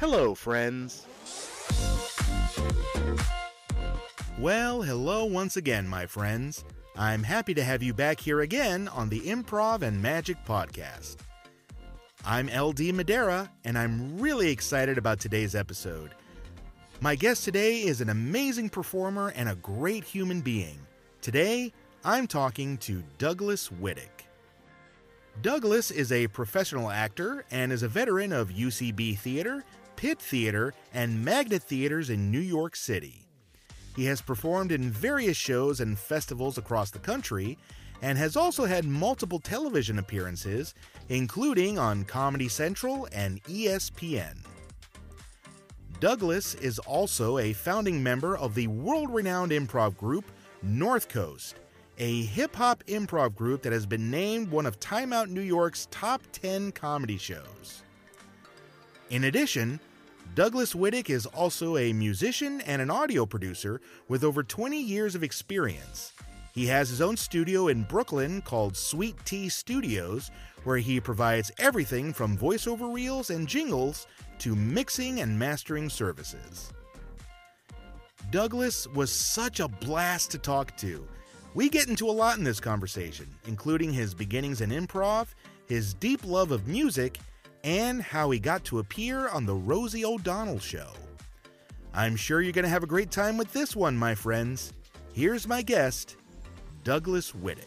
Hello, friends. Well, hello once again, my friends. I'm happy to have you back here again on the Improv and Magic Podcast. I'm LD Madera, and I'm really excited about today's episode. My guest today is an amazing performer and a great human being. Today, I'm talking to Douglas Widick. Douglas is a professional actor and is a veteran of UCB Theater, PIT Theater, and Magnet Theaters in New York City. He has performed in various shows and festivals across the country and has also had multiple television appearances, including on Comedy Central and ESPN. Douglas is also a founding member of the world renowned improv group North Coast, a hip hop improv group that has been named one of Time Out New York's top 10 comedy shows. In addition, Douglas Widick is also a musician and an audio producer with over 20 years of experience. He has his own studio in Brooklyn called Suite Tea Studios, where he provides everything from voiceover reels and jingles to mixing and mastering services. Douglas was such a blast to talk to. We get into a lot in this conversation, including his beginnings in improv, his deep love of music, and how he got to appear on The Rosie O'Donnell Show. I'm sure you're going to have a great time with this one, my friends. Here's my guest, Douglas Widick.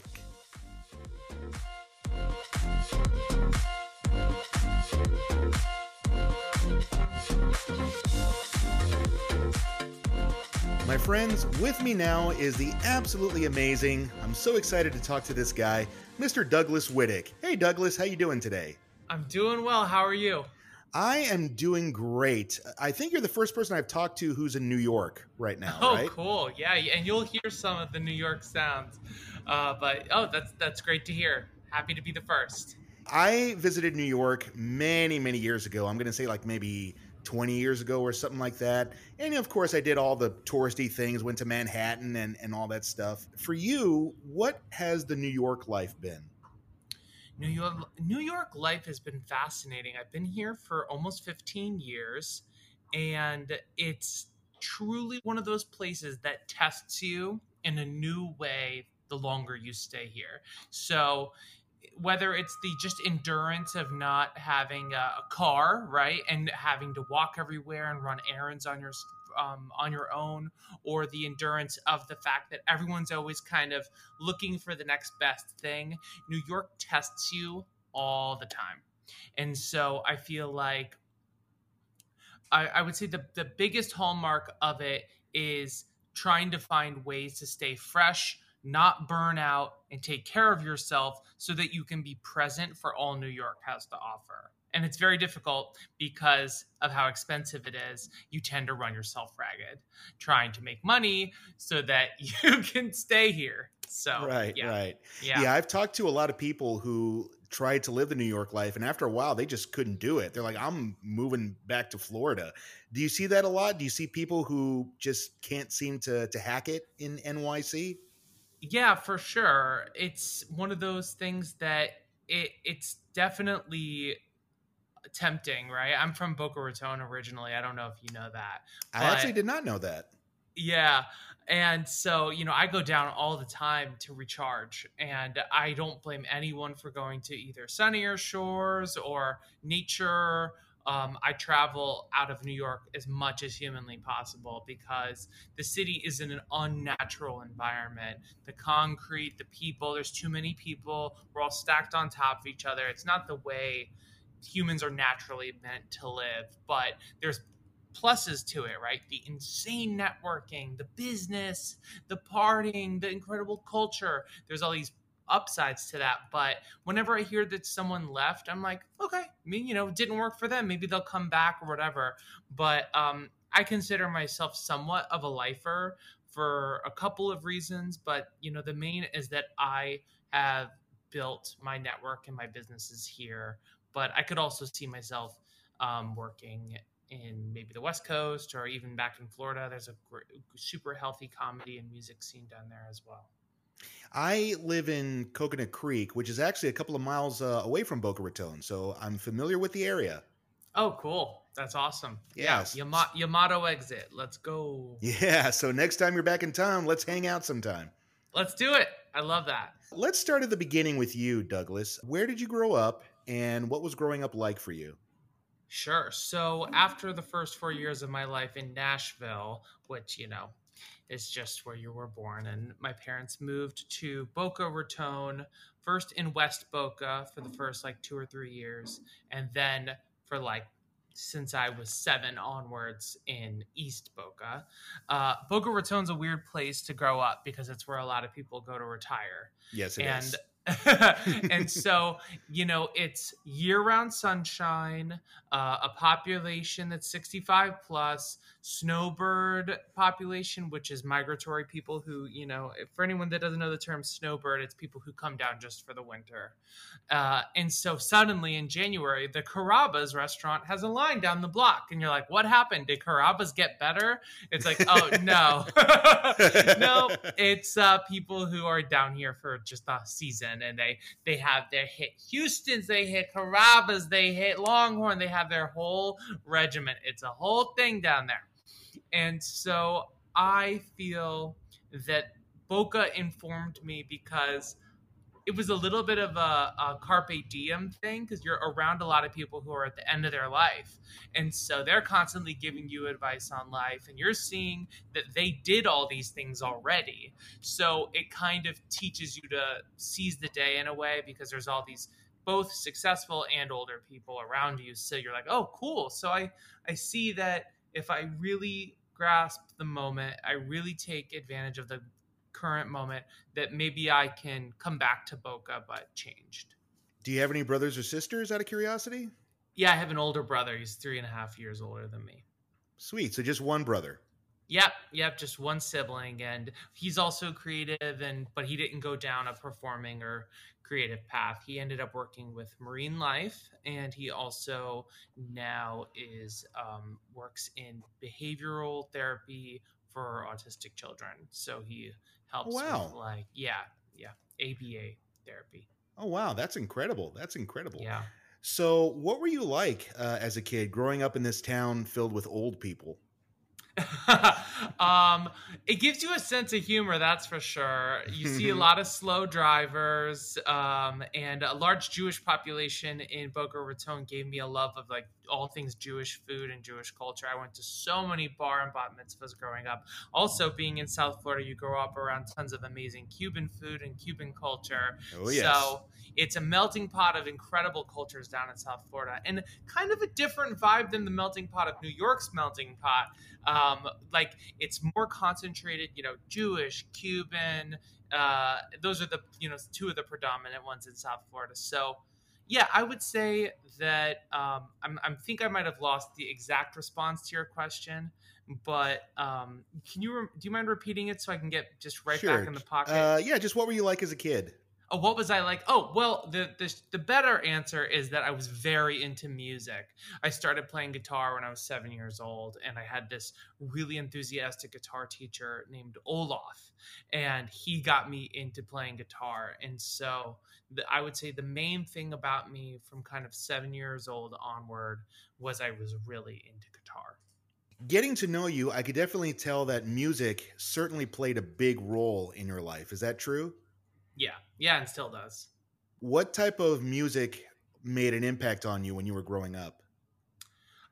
My friends, with me now is the absolutely amazing, I'm so excited to talk to this guy, Mr. Douglas Widick. Hey Douglas, how you doing today? I'm doing well. How are you? I am doing great. I think you're the first person I've talked to who's in New York right now. Oh, right? cool. Yeah, and you'll hear some of the New York sounds. Uh, but oh, that's that's great to hear. Happy to be the first. I visited New York many, many years ago. I'm going to say like maybe 20 years ago or something like that. And of course, I did all the touristy things, went to Manhattan and, and all that stuff. For you, what has the New York life been? New York New York life has been fascinating. I've been here for almost 15 years and it's truly one of those places that tests you in a new way the longer you stay here. So whether it's the just endurance of not having a, a car, right, and having to walk everywhere and run errands on your um, on your own, or the endurance of the fact that everyone's always kind of looking for the next best thing. New York tests you all the time. And so I feel like I, I would say the, the biggest hallmark of it is trying to find ways to stay fresh, not burn out, and take care of yourself so that you can be present for all New York has to offer and it's very difficult because of how expensive it is. You tend to run yourself ragged trying to make money so that you can stay here. So right yeah. right. Yeah. yeah i've talked to a lot of people who tried to live the new york life and after a while they just couldn't do it. They're like i'm moving back to florida. Do you see that a lot? Do you see people who just can't seem to to hack it in nyc yeah for sure. It's one of those things that it it's definitely tempting, right? I'm from Boca Raton originally. I don't know if you know that. I actually did not know that. Yeah. And so, you know, I go down all the time to recharge, and I don't blame anyone for going to either sunnier shores or nature. Um, I travel out of New York as much as humanly possible because the city is in an unnatural environment. The concrete, the people, there's too many people. We're all stacked on top of each other. It's not the way humans are naturally meant to live, but there's pluses to it, right? The insane networking, the business, the partying, the incredible culture. There's all these upsides to that. But whenever I hear that someone left, I'm like, okay, I mean, you know, it didn't work for them. Maybe they'll come back or whatever. But um, I consider myself somewhat of a lifer for a couple of reasons. But, you know, the main is that I have built my network and my businesses here but I could also see myself um, working in maybe the West Coast or even back in Florida. There's a great, super healthy comedy and music scene down there as well. I live in Coconut Creek, which is actually a couple of miles uh, away from Boca Raton, so I'm familiar with the area. Oh, cool. That's awesome. Yes. Yeah. Yama- Yamato exit. Let's go. Yeah, so next time you're back in town, let's hang out sometime. Let's do it. I love that. Let's start at the beginning with you, Douglas. Where did you grow up and what was growing up like for you? Sure. So after the first four years of my life in Nashville, which, you know, is just where you were born, and my parents moved to Boca Raton, first in West Boca for the first like two or three years, and then for like since I was seven onwards in East Boca. Uh, Boca Raton's a weird place to grow up because it's where a lot of people go to retire. Yes, it and is. and so you know it's year-round sunshine uh, a population that's 65 plus snowbird population which is migratory people who you know for anyone that doesn't know the term snowbird it's people who come down just for the winter. Uh, and so suddenly in january the carrabba's restaurant has a line down the block and you're like what happened? Did carrabba's get better? It's like oh no. No it's uh, people who are down here for just the season and they they have their hit houston's they hit carrabba's they hit longhorn they have their whole regiment. It's a whole thing down there and so i feel that boca informed me because it was a little bit of a, a carpe diem thing because you're around a lot of people who are at the end of their life. And so they're constantly giving you advice on life and you're seeing that they did all these things already. So it kind of teaches you to seize the day in a way because there's all these both successful and older people around you. So you're like oh cool. So i i see that if i really grasp the moment i really take advantage of the current moment that maybe I can come back to Boca but changed. Do you have any brothers or sisters out of curiosity? Yeah, I have an older brother. He's three and a half years older than me. Sweet. So just one brother. Yep, yep, just one sibling, and he's also creative, and but he didn't go down a performing or creative path. He ended up working with Marine Life, and he also now is um, works in behavioral therapy for autistic children. So he helps Oh, wow. with like yeah, yeah, ABA therapy. Oh, wow. That's incredible. That's incredible. Yeah. So, what were you like uh, as a kid growing up in this town filled with old people? um, it gives you a sense of humor, that's for sure. You see a lot of slow drivers, um, and a large Jewish population in Boca Raton gave me a love of like all things Jewish food and Jewish culture. I went to so many bar and bat mitzvahs growing up. Also, being in South Florida, you grow up around tons of amazing Cuban food and Cuban culture. Oh, yes. So it's a melting pot of incredible cultures down in South Florida, and kind of a different vibe than the melting pot of New York's melting pot. Um, like it's more concentrated, you know, Jewish, Cuban. Uh, those are the you know two of the predominant ones in South Florida. So yeah, I would say that um, I'm, I think I might have lost the exact response to your question, but um, can you re- do you mind repeating it so I can get just right Sure. back in the pocket? Uh, yeah, just what were you like as a kid? Oh, what was I like? Oh, well, the, the the better answer is that I was very into music. I started playing guitar when I was seven years old, and I had this really enthusiastic guitar teacher named Olaf, and he got me into playing guitar. And so, the, I would say the main thing about me from kind of seven years old onward was I was really into guitar. Getting to know you, I could definitely tell that music certainly played a big role in your life. Is that true? Yeah, yeah, and still does. What type of music made an impact on you when you were growing up?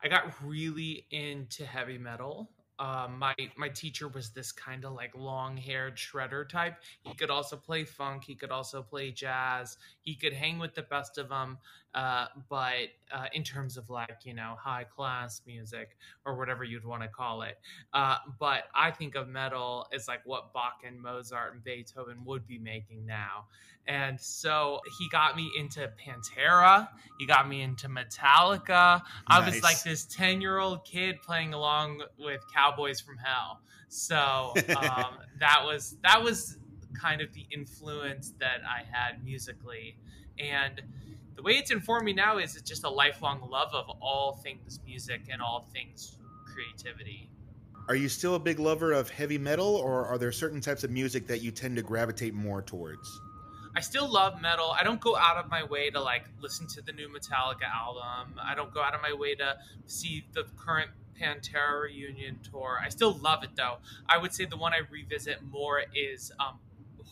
I got really into heavy metal. Um, my my teacher was this kind of like long haired shredder type. He could also play funk. He could also play jazz. He could hang with the best of them. Uh, but uh, in terms of like you know high class music or whatever you'd want to call it, uh, but I think of metal as like what Bach and Mozart and Beethoven would be making now. And so he got me into Pantera. He got me into Metallica. I was like this 10 year old kid playing along with Cowboys from Hell. So um, that was that was kind of the influence that I had musically. And the way it's informed me now is it's just a lifelong love of all things music and all things creativity. Are you still a big lover of heavy metal, or are there certain types of music that you tend to gravitate more towards? I still love metal. I don't go out of my way to like listen to the new Metallica album. I don't go out of my way to see the current Pantera reunion tour. I still love it though. I would say the one I revisit more is um,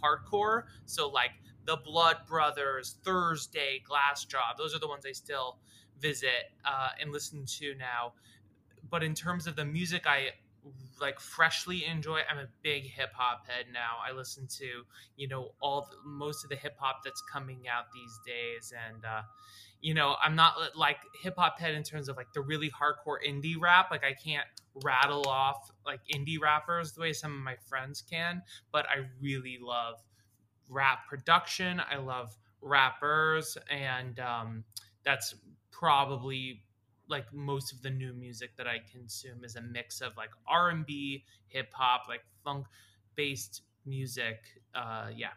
hardcore. So like the Blood Brothers, Thursday, Glassjaw. Those are the ones I still visit uh, and listen to now. But in terms of the music, I like freshly enjoy. I'm a big hip hop head now. I listen to you know all the, most of the hip hop that's coming out these days, and uh, you know I'm not like hip hop head in terms of like the really hardcore indie rap. Like I can't rattle off like indie rappers the way some of my friends can, but I really love rap production. I love rappers, and um, that's probably like most of the new music that I consume is a mix of like R and B, hip hop, like funk based music. Uh, yeah.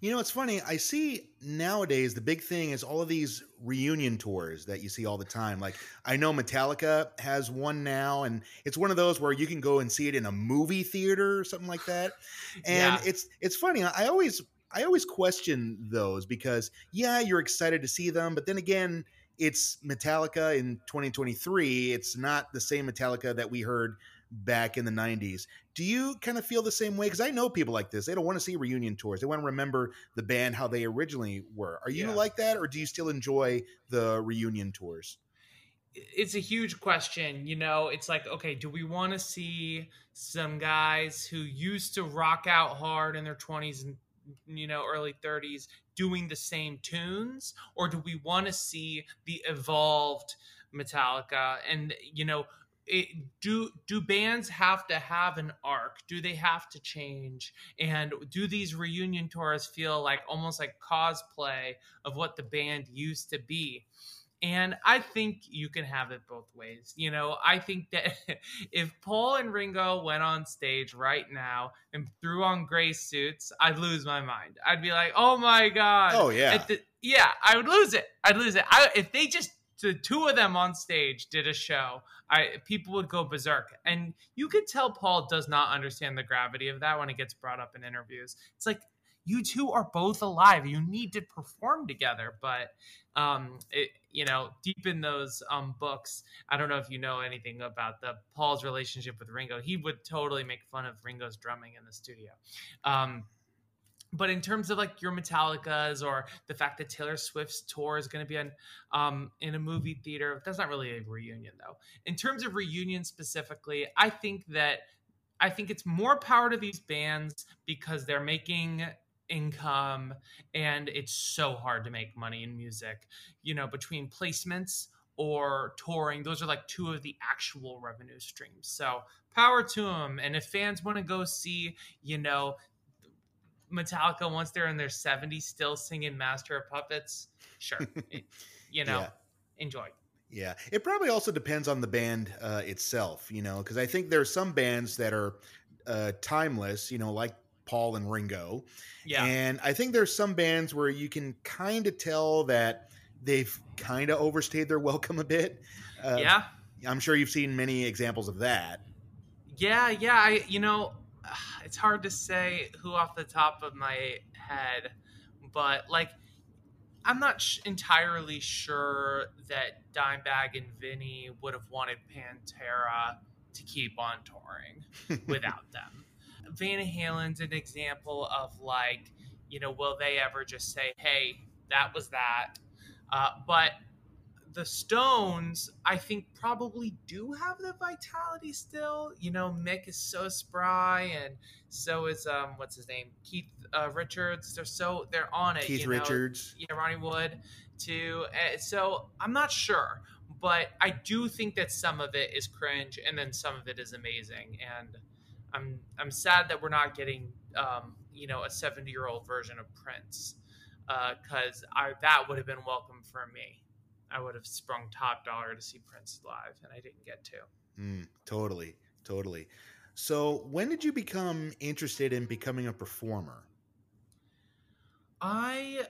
You know, it's funny. I see nowadays the big thing is all of these reunion tours that you see all the time. Like I know Metallica has one now, and it's one of those where you can go and see it in a movie theater or something like that. And yeah. it's it's funny. I always I always question those because yeah, you're excited to see them, but then again, it's Metallica in 2023. It's not the same Metallica that we heard back in the 90s. Do you kind of feel the same way? Because I know people like this. They don't want to see reunion tours. They want to remember the band how they originally were. Are you yeah. like that, or do you still enjoy the reunion tours? It's a huge question. You know, it's like, okay, do we want to see some guys who used to rock out hard in their 20s and you know early 30s doing the same tunes or do we want to see the evolved metallica and you know it, do do bands have to have an arc do they have to change and do these reunion tours feel like almost like cosplay of what the band used to be and I think you can have it both ways. You know, I think that if Paul and Ringo went on stage right now and threw on gray suits, I'd lose my mind. I'd be like, oh my God. Oh, yeah. The, yeah, I would lose it. I'd lose it. I, if they just, the two of them on stage did a show, I people would go berserk. And you could tell Paul does not understand the gravity of that when it gets brought up in interviews. It's like, you two are both alive. You need to perform together. But um, it, you know, deep in those um, books, I don't know if you know anything about the Paul's relationship with Ringo. He would totally make fun of Ringo's drumming in the studio. Um, but in terms of like your Metallicas or the fact that Taylor Swift's tour is going to be in um, in a movie theater, that's not really a reunion though. In terms of reunion specifically, I think that I think it's more power to these bands because they're making income and it's so hard to make money in music. You know between placements or touring those are like two of the actual revenue streams. So power to them and if fans want to go see you know metallica once they're in their 70s still singing master of puppets sure you know yeah. enjoy yeah, it probably also depends on the band uh, itself, you know, because I think there are some bands that are uh, timeless, you know, like Paul and Ringo. Yeah. And I think there's some bands where you can kind of tell that they've kind of overstayed their welcome a bit. Uh, yeah. I'm sure you've seen many examples of that. Yeah, yeah. I, you know, it's hard to say who off the top of my head, but like, I'm not sh- entirely sure that Dimebag and Vinny would have wanted Pantera to keep on touring without them. Van Halen's an example of like, you know, will they ever just say, hey, that was that? Uh, but the Stones, I think, probably do have the vitality still. You know, Mick is so spry, and so is um, what's his name, Keith uh, Richards. They're so they're on it. Keith you know? Richards, yeah, Ronnie Wood, too. Uh, so I'm not sure, but I do think that some of it is cringe, and then some of it is amazing, and I'm I'm sad that we're not getting um, you know a 70 year old version of Prince because uh, I that would have been welcome for me. I would have sprung top dollar to see Prince live, and I didn't get to. Mm, totally, totally. So, when did you become interested in becoming a performer? I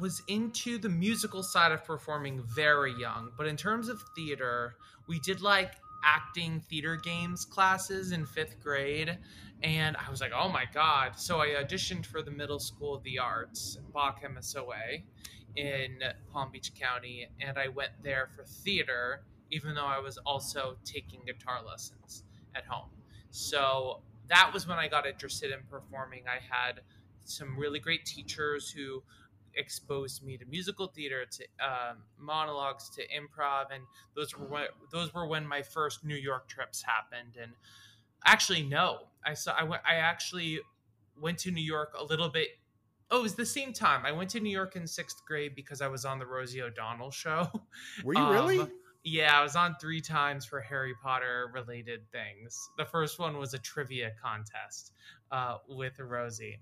was into the musical side of performing very young, but in terms of theater, we did like acting theater games classes in fifth grade. And I was like, oh my God. So I auditioned for the Middle School of the Arts, Bak MSOA, in Palm Beach County. And I went there for theater, even though I was also taking guitar lessons at home. So that was when I got interested in performing. I had some really great teachers who exposed me to musical theater, to um, monologues, to improv, and those were when, those were when my first New York trips happened. And actually, no, I saw I went I actually went to New York a little bit. Oh, it was the same time. I went to New York in sixth grade because I was on the Rosie O'Donnell show. Were you um, really? Yeah, I was on three times for Harry Potter related things. The first one was a trivia contest uh, with Rosie.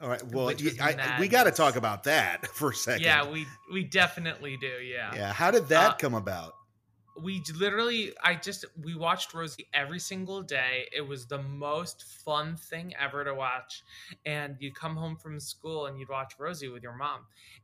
All right. Well, I, we got to talk about that for a second. Yeah, we we definitely do. Yeah. Yeah. How did that uh, come about? We literally i just we watched rosie every single day. It was the most fun thing ever to watch. And you'd come home from school and you'd watch rosie with your mom.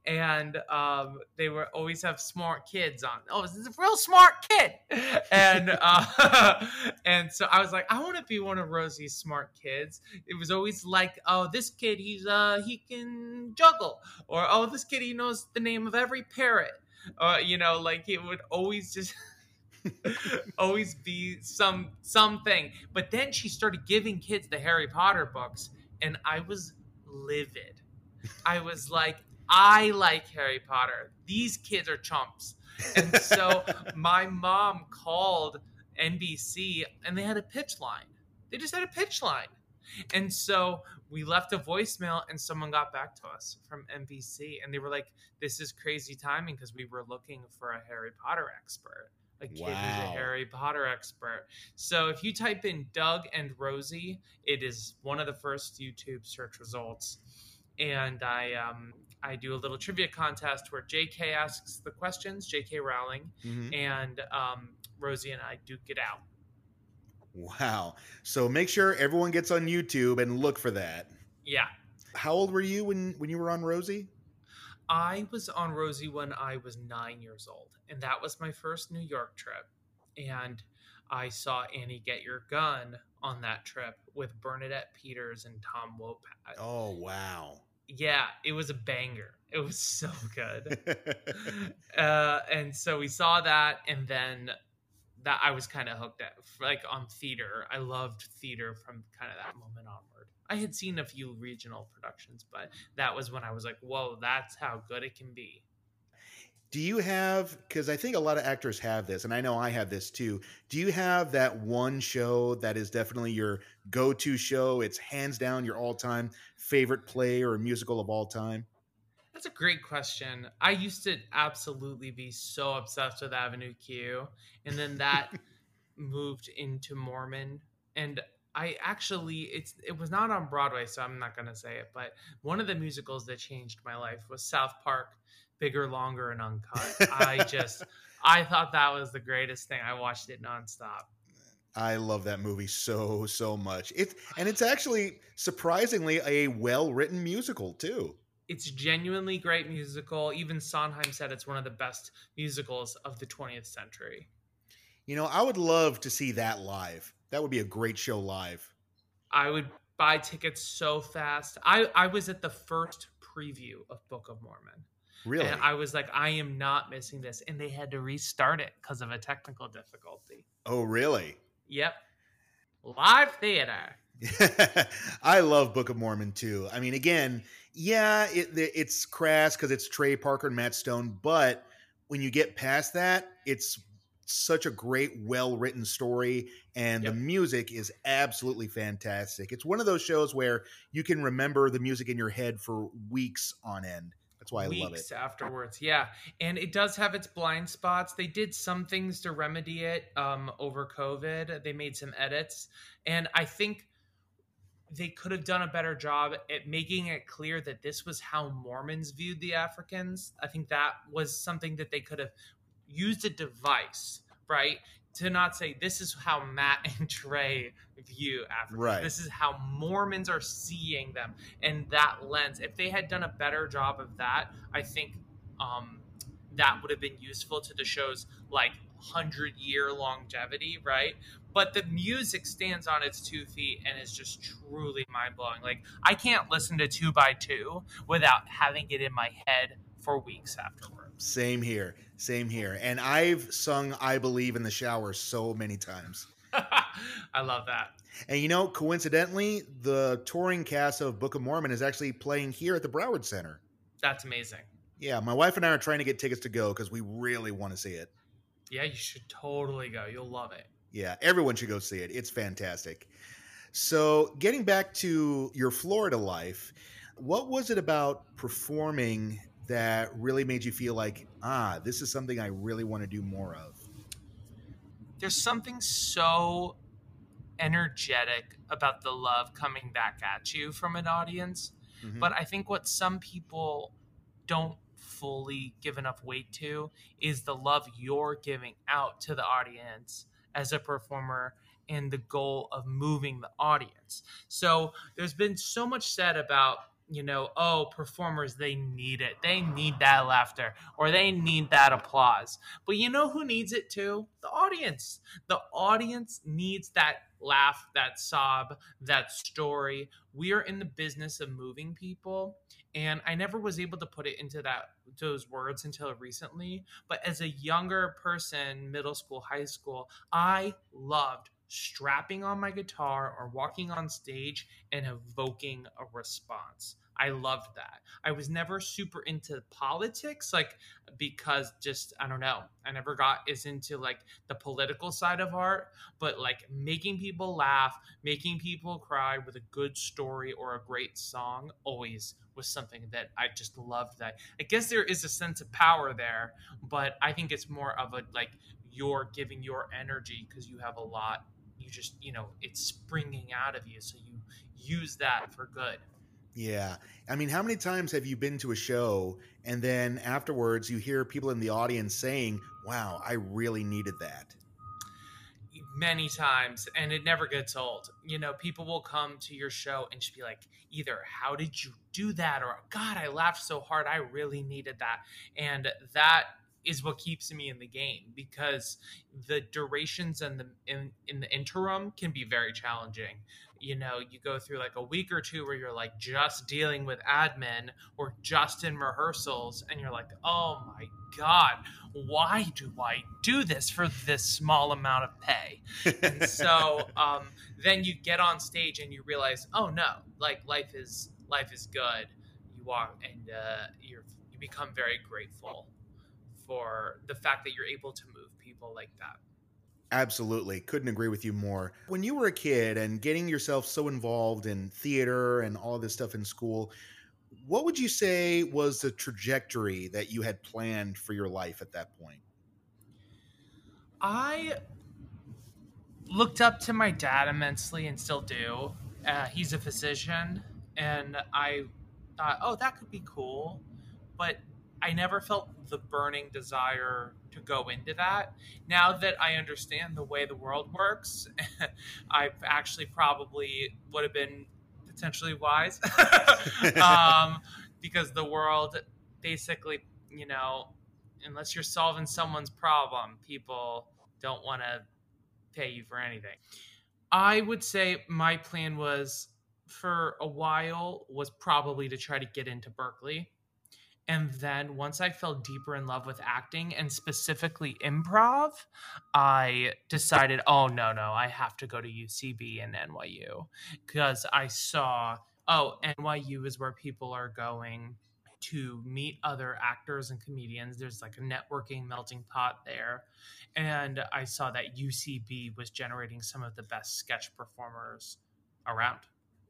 And um, they were always have smart kids on. Oh this is a real smart kid. And uh, and so i was like i want to be one of rosie's smart kids. It was always like oh this kid he's uh he can juggle. Or oh this kid he knows the name of every parrot. Uh, you know like it would always just always be some something. But then she started giving kids the Harry Potter books, and I was livid. I was like, I like Harry Potter. These kids are chumps. And so my mom called NBC and they had a pitch line. They just had a pitch line. And so we left a voicemail and someone got back to us from NBC and they were like, This is crazy timing because we were looking for a Harry Potter expert a kid wow. who's a Harry Potter expert. So if you type in Doug and Rosie, it is one of the first YouTube search results. And I um, I do a little trivia contest where J.K. asks the questions, J.K. Rowling, mm-hmm. and um, Rosie and I duke it out. Wow! So make sure everyone gets on YouTube and look for that. Yeah. How old were you when when you were on Rosie? I was on Rosie when I was nine years old, and that was my first New York trip. And I saw Annie Get Your Gun on that trip with Bernadette Peters and Tom Wopat. Oh, wow. Yeah, it was a banger. It was so good. uh, and so we saw that, and then that I was kind of hooked at, like on theater. I loved theater from kind of that moment onward. I had seen a few regional productions, but that was when I was like, whoa, that's how good it can be. Do you have, because I think a lot of actors have this, and I know I have this too. Do you have that one show that is definitely your go to show? It's hands down your all time favorite play or musical of all time? That's a great question. I used to absolutely be so obsessed with Avenue Q, and then that moved into Mormon. And I actually it's it was not on Broadway, so I'm not gonna say it, but one of the musicals that changed my life was South Park, bigger, longer, and uncut. I just I thought that was the greatest thing. I watched it nonstop. I love that movie so so much. It and it's actually surprisingly a well written musical too. It's genuinely great musical. Even Sondheim said it's one of the best musicals of the 20th century. You know, I would love to see that live. That would be a great show live. I would buy tickets so fast. I I was at the first preview of Book of Mormon. Really? And I was like, I am not missing this. And they had to restart it because of a technical difficulty. Oh, really? Yep. Live theater. I love Book of Mormon too. I mean, again, yeah, it, it's crass because it's Trey Parker and Matt Stone, but when you get past that, it's such a great, well written story, and yep. the music is absolutely fantastic. It's one of those shows where you can remember the music in your head for weeks on end. That's why I love it. afterwards, yeah, and it does have its blind spots. They did some things to remedy it um, over COVID. They made some edits, and I think they could have done a better job at making it clear that this was how Mormons viewed the Africans. I think that was something that they could have used a device, right? To not say this is how Matt and Trey view Africa. Right. This is how Mormons are seeing them, and that lens. If they had done a better job of that, I think um, that would have been useful to the shows like hundred year longevity, right? But the music stands on its two feet and is just truly mind blowing. Like I can't listen to two by two without having it in my head for weeks afterwards. Same here. Same here. And I've sung I Believe in the shower so many times. I love that. And you know, coincidentally, the touring cast of Book of Mormon is actually playing here at the Broward Center. That's amazing. Yeah, my wife and I are trying to get tickets to go because we really want to see it. Yeah, you should totally go. You'll love it. Yeah, everyone should go see it. It's fantastic. So, getting back to your Florida life, what was it about performing that really made you feel like, ah, this is something I really want to do more of? There's something so energetic about the love coming back at you from an audience. Mm-hmm. But I think what some people don't fully give enough weight to is the love you're giving out to the audience as a performer and the goal of moving the audience. So there's been so much said about you know, oh, performers, they need it. They need that laughter or they need that applause. But you know who needs it too? The audience. The audience needs that laugh, that sob, that story. We are in the business of moving people. And I never was able to put it into that those words until recently. But as a younger person, middle school, high school, I loved strapping on my guitar or walking on stage and evoking a response. I loved that. I was never super into politics, like because just I don't know. I never got as into like the political side of art, but like making people laugh, making people cry with a good story or a great song always was something that I just loved. That I guess there is a sense of power there, but I think it's more of a like you're giving your energy because you have a lot you just you know it's springing out of you so you use that for good. Yeah. I mean how many times have you been to a show and then afterwards you hear people in the audience saying wow i really needed that. Many times and it never gets old. You know people will come to your show and just be like either how did you do that? or god i laughed so hard i really needed that. And that is what keeps me in the game because the durations and the in, in the interim can be very challenging. You know you go through like a week or two where you're like just dealing with admin or just in rehearsals and you're like oh my god why do i do this for this small amount of pay? And so um, then you get on stage and you realize oh no like life is life is good. You are and uh, you're you become very grateful for the fact that you're able to move people like that. Absolutely. Couldn't agree with you more. When you were a kid and getting yourself so involved in theater and all this stuff in school, what would you say was the trajectory that you had planned for your life at that point? I looked up to my dad immensely and still do. Uh, he's a physician, and I thought, oh, that could be cool. But I never felt the burning desire to go into that. Now that I understand the way the world works, I've actually probably would have been potentially wise um, because the world basically, you know, unless you're solving someone's problem, people don't want to pay you for anything. I would say my plan was for a while was probably to try to get into Berklee and then once I fell deeper in love with acting and specifically improv, I decided, oh, no, no, I have to go to UCB and NYU because I saw, oh, NYU is where people are going to meet other actors and comedians. There's like a networking melting pot there. And I saw that UCB was generating some of the best sketch performers around.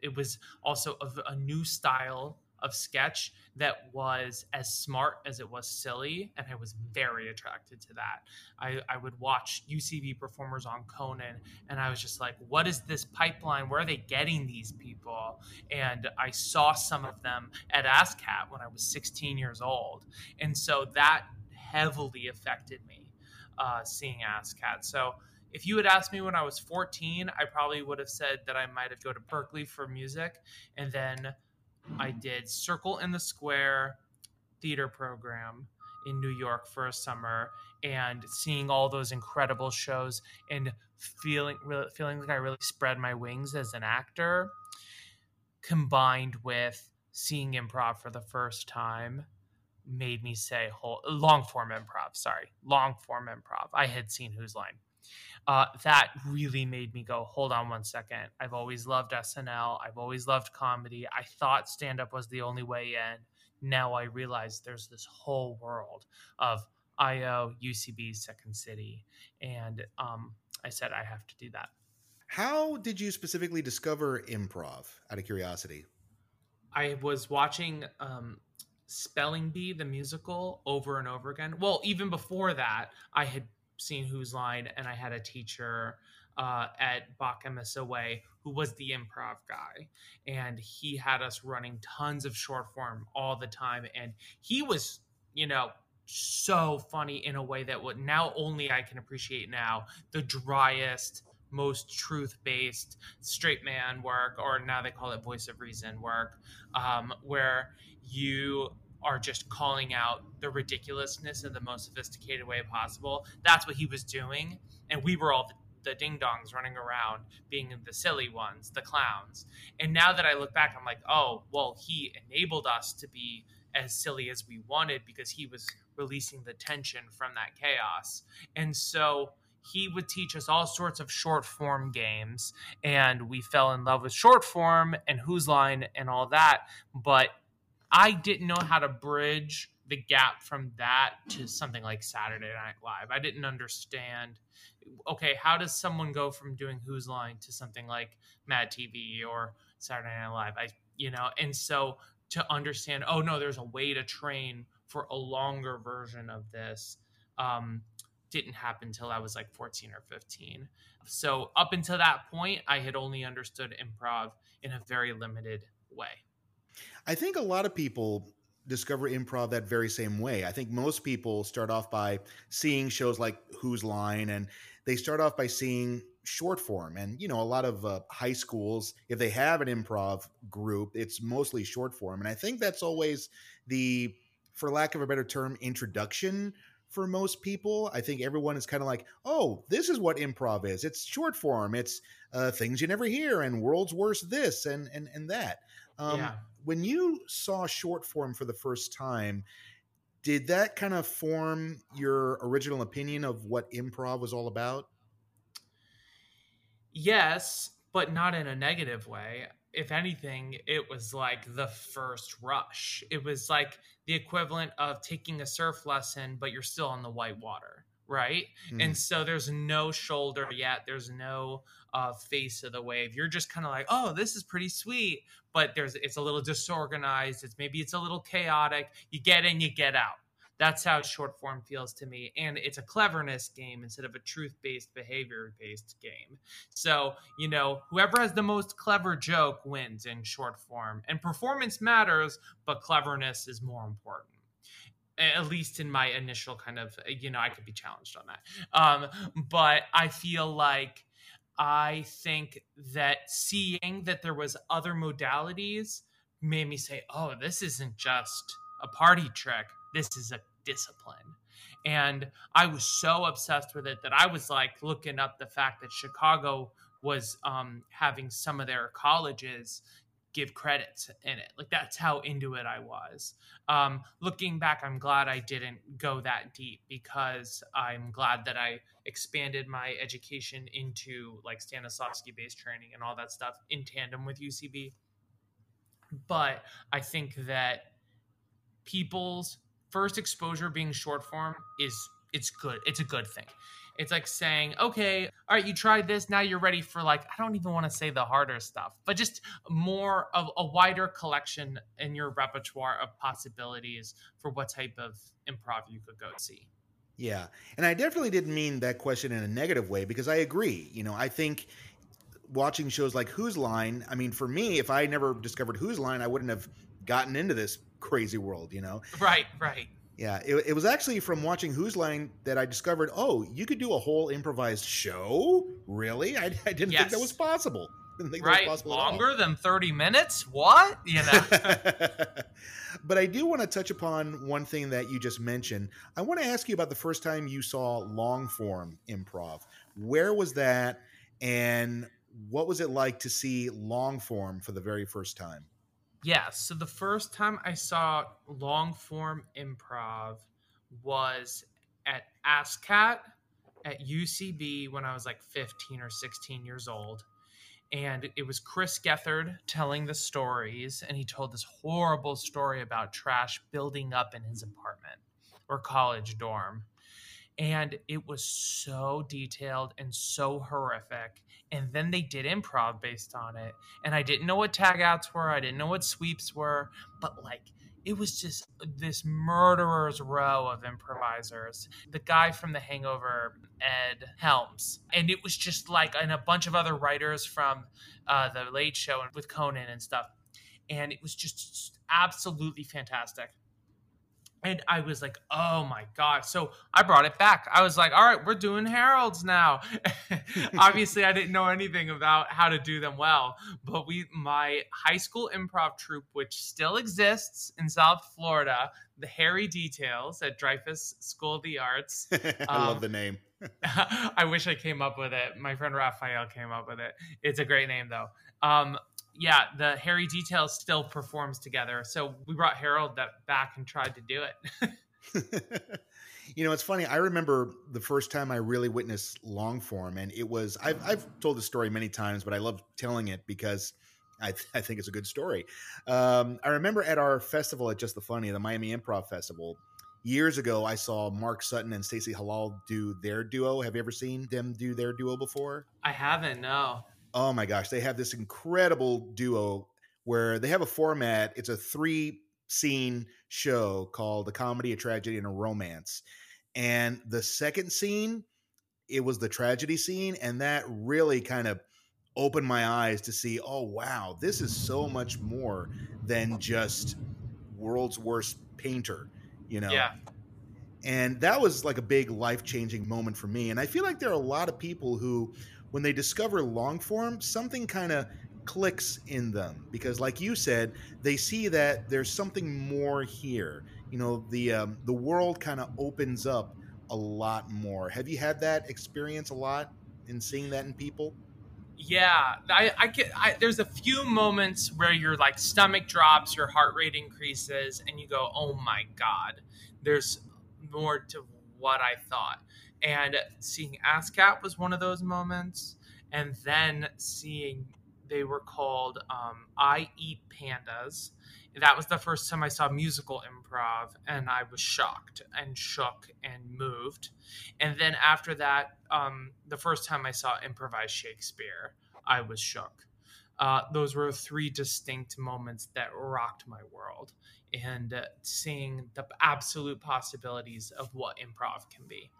It was also a, a new style of sketch that was as smart as it was silly and i was very attracted to that. I, I would watch ucb performers on conan and i was just like what is this pipeline? Where are they getting these people? And i saw some of them at ASSSSCAT when i was 16 years old and so that heavily affected me uh, seeing ASSSSCAT so if you had asked me when I was 14, I probably would have said that I might have go to Berklee for music, and then I did Circle in the Square theater program in New York for a summer and seeing all those incredible shows and feeling really, feeling like I really spread my wings as an actor combined with seeing improv for the first time made me say whole long form improv sorry long form improv. I had seen whose line uh, that really made me go hold on one second. I've always loved snl i've always loved comedy. I thought stand up was the only way in. Now i realize there's this whole world of io ucb second city and um, i said i have to do that. How did you specifically discover improv out of curiosity? I was watching um, Spelling Bee, the musical, over and over again. Well, even before that, I had seen Whose Line, and I had a teacher uh, at Bak MSOA who was the improv guy, and he had us running tons of short form all the time, and he was, you know, so funny in a way that would now only I can appreciate now the driest most truth based straight man work, or now they call it voice of reason work, um, where you are just calling out the ridiculousness in the most sophisticated way possible. That's what he was doing. And we were all the, the ding dongs running around being the silly ones, the clowns. And now that I look back, I'm like, oh, well, he enabled us to be as silly as we wanted because he was releasing the tension from that chaos. And so he would teach us all sorts of short form games and we fell in love with short form and whose line and all that but I didn't know how to bridge the gap from that to something like Saturday Night Live. I didn't understand. Okay, how does someone go from doing Whose Line to something like Mad TV or Saturday Night Live? I, you know, and so to understand, oh no, there's a way to train for a longer version of this. Um, didn't happen until I was like 14 or 15. So up until that point, I had only understood improv in a very limited way. I think a lot of people discover improv that very same way. I think most people start off by seeing shows like Whose Line, and they start off by seeing short form. And, you know, a lot of uh, high schools, if they have an improv group, it's mostly short form. And I think that's always the, for lack of a better term, introduction for most people. I think everyone is kind of like, oh, this is what improv is. It's short form. It's uh, things you never hear and world's worst this and and and that. Um, yeah. When you saw short form for the first time, did that kind of form your original opinion of what improv was all about? Yes, but not in a negative way. If anything, it was like the first rush. It was like the equivalent of taking a surf lesson, but you're still on the white water right? Mm. And so there's no shoulder yet. There's no uh, face of the wave. You're just kind of like, oh, this is pretty sweet, but there's it's a little disorganized. It's maybe it's a little chaotic. You get in, you get out. That's how short form feels to me. And it's a cleverness game instead of a truth based, behavior based game. So, you know, whoever has the most clever joke wins in short form. And performance matters, but cleverness is more important at least in my initial kind of you know i could be challenged on that um, but i feel like i think that seeing that there was other modalities made me say oh this isn't just a party trick. This is a discipline. And i was so obsessed with it that i was like looking up the fact that chicago was um, having some of their colleges give credits in it. Like that's how into it I was. Um, looking back, I'm glad I didn't go that deep because I'm glad that I expanded my education into like Stanislavski based training and all that stuff in tandem with UCB. But I think that people's first exposure being short form is it's good. It's a good thing. It's like saying, okay, all right, you tried this. Now you're ready for like, I don't even want to say the harder stuff, but just more of a wider collection in your repertoire of possibilities for what type of improv you could go see. Yeah. And I definitely didn't mean that question in a negative way because I agree. You know, I think watching shows like Whose Line, I mean, for me, if I never discovered Whose Line, I wouldn't have gotten into this crazy world, you know? Right, right. Yeah, it, it, was actually from watching Whose Line that I discovered. Oh, you could do a whole improvised show. Really? I, I didn't yes. think that was possible. right, longer than 30 minutes? What? You know. but I do want to touch upon one thing that you just mentioned. I want to ask you about the first time you saw long form improv. Where was that? And what was it like to see long form for the very first time? Yeah, so the first time I saw long form improv was at ASSSSCAT at UCB when I was like 15 or 16 years old. And it was Chris Gethard telling the stories, and he told this horrible story about trash building up in his apartment or college dorm. And it was so detailed and so horrific. And then they did improv based on it. And i didn't know what tag outs were. I didn't know what sweeps were. But like it was just this murderer's row of improvisers. The guy from the hangover ed helms. And it was just like and a bunch of other writers from uh, the late show with conan and stuff. And it was just absolutely fantastic and I was like, oh my God. So I brought it back. I was like, all right, we're doing Harold's now. Obviously, I didn't know anything about how to do them well, but we, my high school improv troupe, which still exists in South Florida, the Hairy Details at Dreyfoos School of the Arts. I um, love the name. I wish I came up with it. My friend Raphael came up with it. It's a great name, though. Um, yeah, the Hairy Details still performs together. So we brought Harold that back and tried to do it. you know, it's funny. I remember the first time I really witnessed long form, and it was I've I've told the story many times, but I love telling it because I, th- I think it's a good story. Um, I remember at our festival at Just the Funny, the Miami Improv Festival, years ago, I saw Mark Sutton and Stacey Halal do their duo. Have you ever seen them do their duo before? I haven't. No oh my gosh, they have this incredible duo where they have a format. It's a three scene show called a comedy, a tragedy, and a romance. And the second scene, it was the tragedy scene, and that really kind of opened my eyes to see, oh wow, this is so much more than just world's worst painter, you know. Yeah. And that was like a big life changing moment for me. And I feel like there are a lot of people who when they discover long form, something kind of clicks in them because, like you said, they see that there's something more here. You know, the um, the world kind of opens up a lot more. Have you had that experience a lot in seeing that in people? Yeah, I, I get. I, there's a few moments where your like stomach drops, your heart rate increases, and you go, "Oh my god!" There's more to what I thought. And seeing ASSSSCAT was one of those moments. And then seeing they were called um, I Eat Pandas. That was the first time I saw musical improv, and I was shocked and shook and moved. And then after that, um, the first time I saw improvised Shakespeare, I was shook. Uh, those were three distinct moments that rocked my world and uh, seeing the absolute possibilities of what improv can be.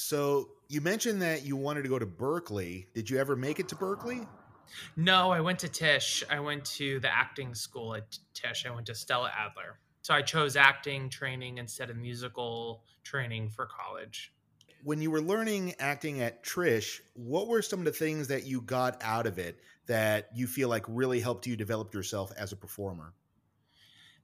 So you mentioned that you wanted to go to Berklee. Did you ever make it to Berklee? No, I went to Tisch. I went to the acting school at Tisch. I went to Stella Adler. So I chose acting training instead of musical training for college. When you were learning acting at Tisch, what were some of the things that you got out of it that you feel like really helped you develop yourself as a performer?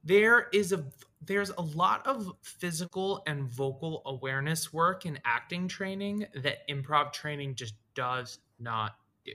There is a there's a lot of physical and vocal awareness work in acting training that improv training just does not do.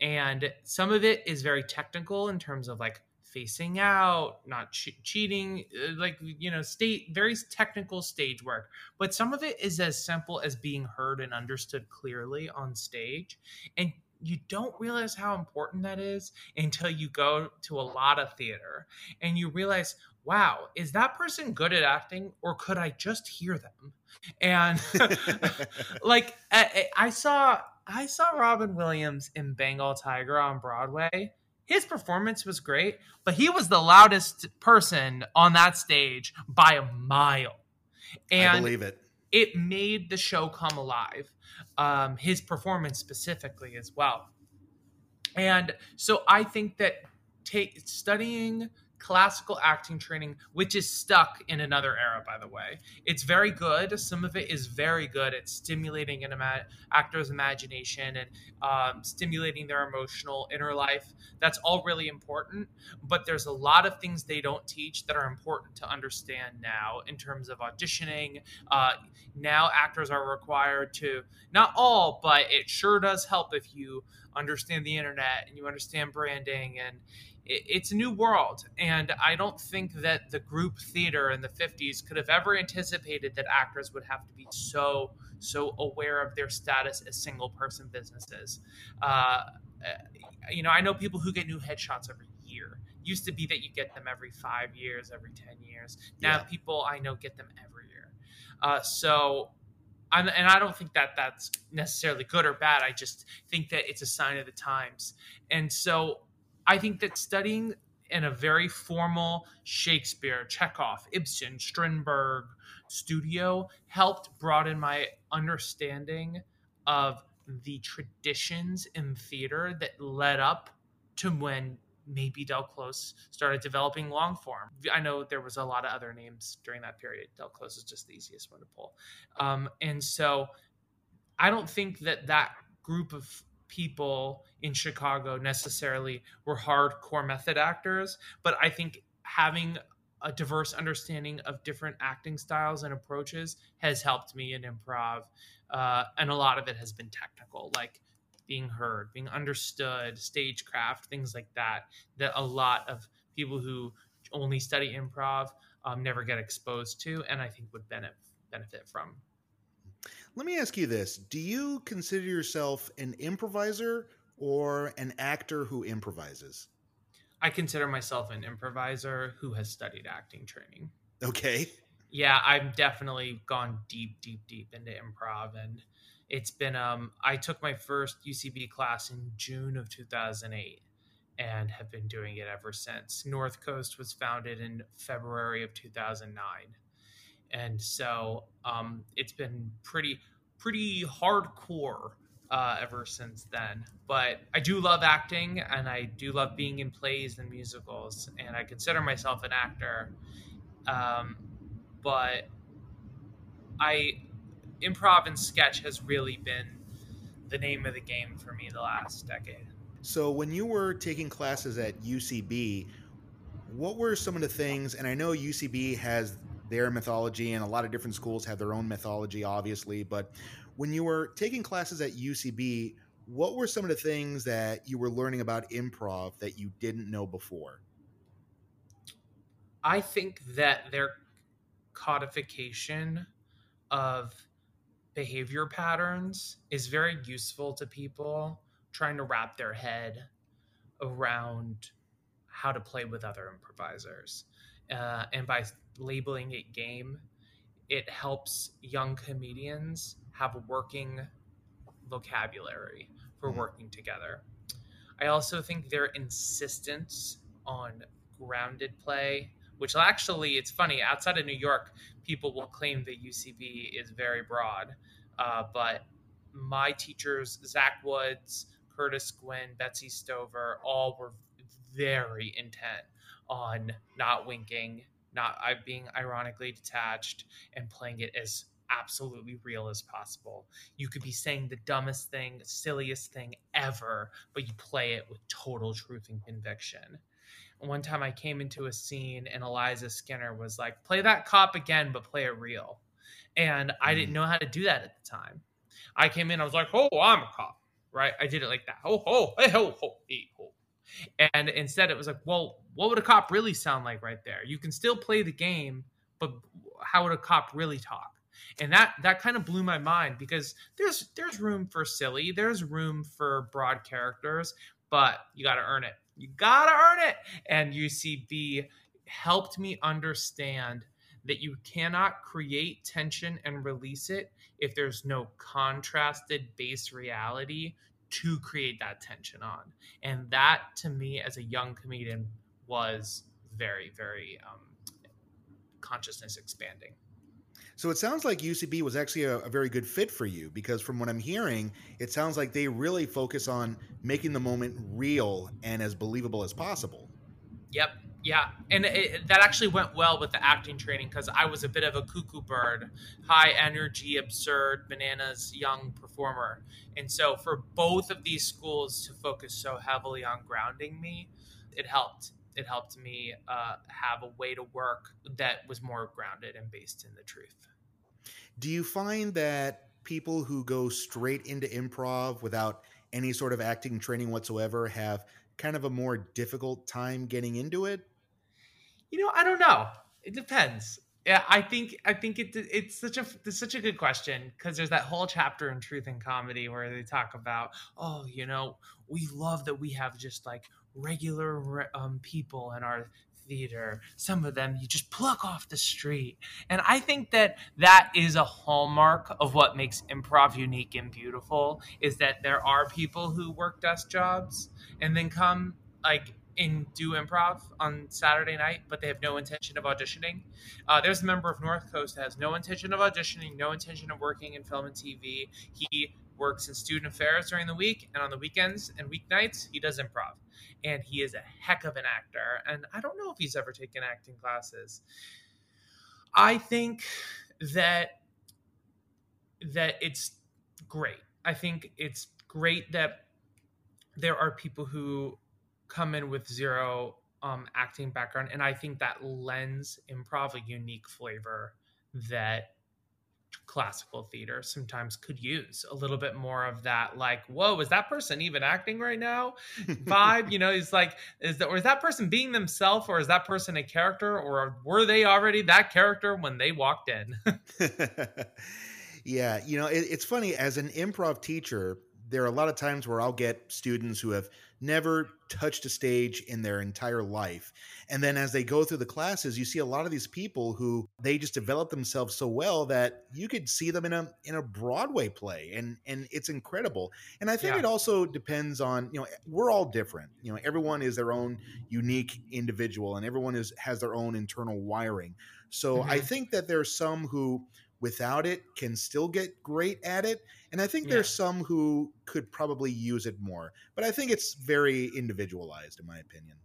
And some of it is very technical in terms of like facing out, not che- cheating, uh, like you know, state very technical stage work. But some of it is as simple as being heard and understood clearly on stage. And you don't realize how important that is until you go to a lot of theater and you realize wow is that person good at acting or could i just hear them? And like I, I saw i saw robin williams in bengal tiger on broadway. His performance was great but he was the loudest person on that stage by a mile. And I believe it. it made the show come alive um, his performance specifically as well. And so I think that take studying classical acting training, which is stuck in another era, by the way. It's very good. Some of it is very good at stimulating an ima- actor's imagination and um, stimulating their emotional inner life. That's all really important. But there's a lot of things they don't teach that are important to understand now in terms of auditioning. Uh, now actors are required to, not all, but it sure does help if you understand the internet and you understand branding and it's a new world and i don't think that the group theater in the 50s could have ever anticipated that actors would have to be so so aware of their status as single person businesses uh, you know i know people who get new headshots every year used to be that you get them every five years every 10 years now yeah. people i know get them every year uh, so I'm, and I don't think that that's necessarily good or bad. I just think that it's a sign of the times. And so I think that studying in a very formal Shakespeare, Chekhov, Ibsen, Strindberg studio helped broaden my understanding of the traditions in theater that led up to when maybe Del Close started developing long form. I know there was a lot of other names during that period. Del Close is just the easiest one to pull. Um, and so I don't think that that group of people in Chicago necessarily were hardcore method actors, but I think having a diverse understanding of different acting styles and approaches has helped me in improv. Uh, and a lot of it has been technical, like being heard, being understood, stagecraft, things like that, that a lot of people who only study improv um, never get exposed to, and I think would benefit benefit from. Let me ask you this: Do you consider yourself an improviser or an actor who improvises? I consider myself an improviser who has studied acting training. Okay. Yeah, I've definitely gone deep, deep, deep into improv, and it's been. Um, I took my first UCB class in June of 2008, and have been doing it ever since. North Coast was founded in February of 2009 and so um, it's been pretty pretty hardcore uh, ever since then. But I do love acting, and I do love being in plays and musicals, and I consider myself an actor. Um, but I improv and sketch has really been the name of the game for me the last decade. So when you were taking classes at UCB, what were some of the things? And I know UCB has their mythology, and a lot of different schools have their own mythology, obviously. But when you were taking classes at UCB, what were some of the things that you were learning about improv that you didn't know before? I think that their codification of behavior patterns is very useful to people trying to wrap their head around how to play with other improvisers. Uh, and by labeling it game, it helps young comedians have a working vocabulary for mm-hmm. working together. I also think their insistence on grounded play, which actually, it's funny, outside of New York, people will claim that UCB is very broad. Uh, but my teachers, Zach Woods, Curtis Gwinn, Betsy Stover, all were very intent on not winking not I being ironically detached and playing it as absolutely real as possible. You could be saying the dumbest thing, silliest thing ever, but you play it with total truth and conviction. one time I came into a scene and Eliza Skinner was like, "Play that cop again, but play it real." And I didn't mm. know how to do that at the time. I came in, I was like, "Oh, I'm a cop." Right? I did it like that. Oh, oh, hey, ho, ho, hey, ho. And instead, it was like, well, what would a cop really sound like right there? You can still play the game, but how would a cop really talk? And that that kind of blew my mind because there's there's room for silly, there's room for broad characters, but you got to earn it. You got to earn it. And UCB helped me understand that you cannot create tension and release it if there's no contrasted base reality to create that tension on. And that to me as a young comedian was very, very um, consciousness expanding. So it sounds like UCB was actually a, a, very good fit for you because from what I'm hearing, it sounds like they really focus on making the moment real and as believable as possible. Yep. Yeah, and it, that actually went well with the acting training because I was a bit of a cuckoo bird, high energy, absurd, bananas young performer. And so for both of these schools to focus so heavily on grounding me, it helped. It helped me uh, have a way to work that was more grounded and based in the truth. Do you find that people who go straight into improv without any sort of acting training whatsoever have kind of a more difficult time getting into it? You know, I don't know. It depends. Yeah, I think I think it it's such a it's such a good question because there's that whole chapter in Truth and Comedy where they talk about oh you know we love that we have just like regular um, people in our theater some of them you just pluck off the street and i think that that is a hallmark of what makes improv unique and beautiful is that there are people who work desk jobs and then come like and do improv on Saturday night, but they have no intention of auditioning. Uh, there's a member of North Coast that has no intention of auditioning, no intention of working in film and TV. He works in student affairs during the week, and on the weekends and weeknights, he does improv. And he is a heck of an actor. And I don't know if he's ever taken acting classes. I think that that it's great. I think it's great that there are people who come in with zero um, acting background, and I think that lends improv a unique flavor that classical theater sometimes could use. A little bit more of that like whoa is that person even acting right now? vibe you know is like is that or is that person being themselves or is that person a character or were they already that character when they walked in? Yeah you know it, it's funny as an improv teacher there are a lot of times where I'll get students who have never touched a stage in their entire life. And then as they go through the classes, you see a lot of these people who they just develop themselves so well that you could see them in a in a Broadway play and and it's incredible. And I think yeah. it also depends on, you know, we're all different. You know, everyone is their own unique individual and everyone is has their own internal wiring. So mm-hmm. I think that there are some who without it can still get great at it. And I think yeah. there's some who could probably use it more. But I think it's very individualized, in my opinion.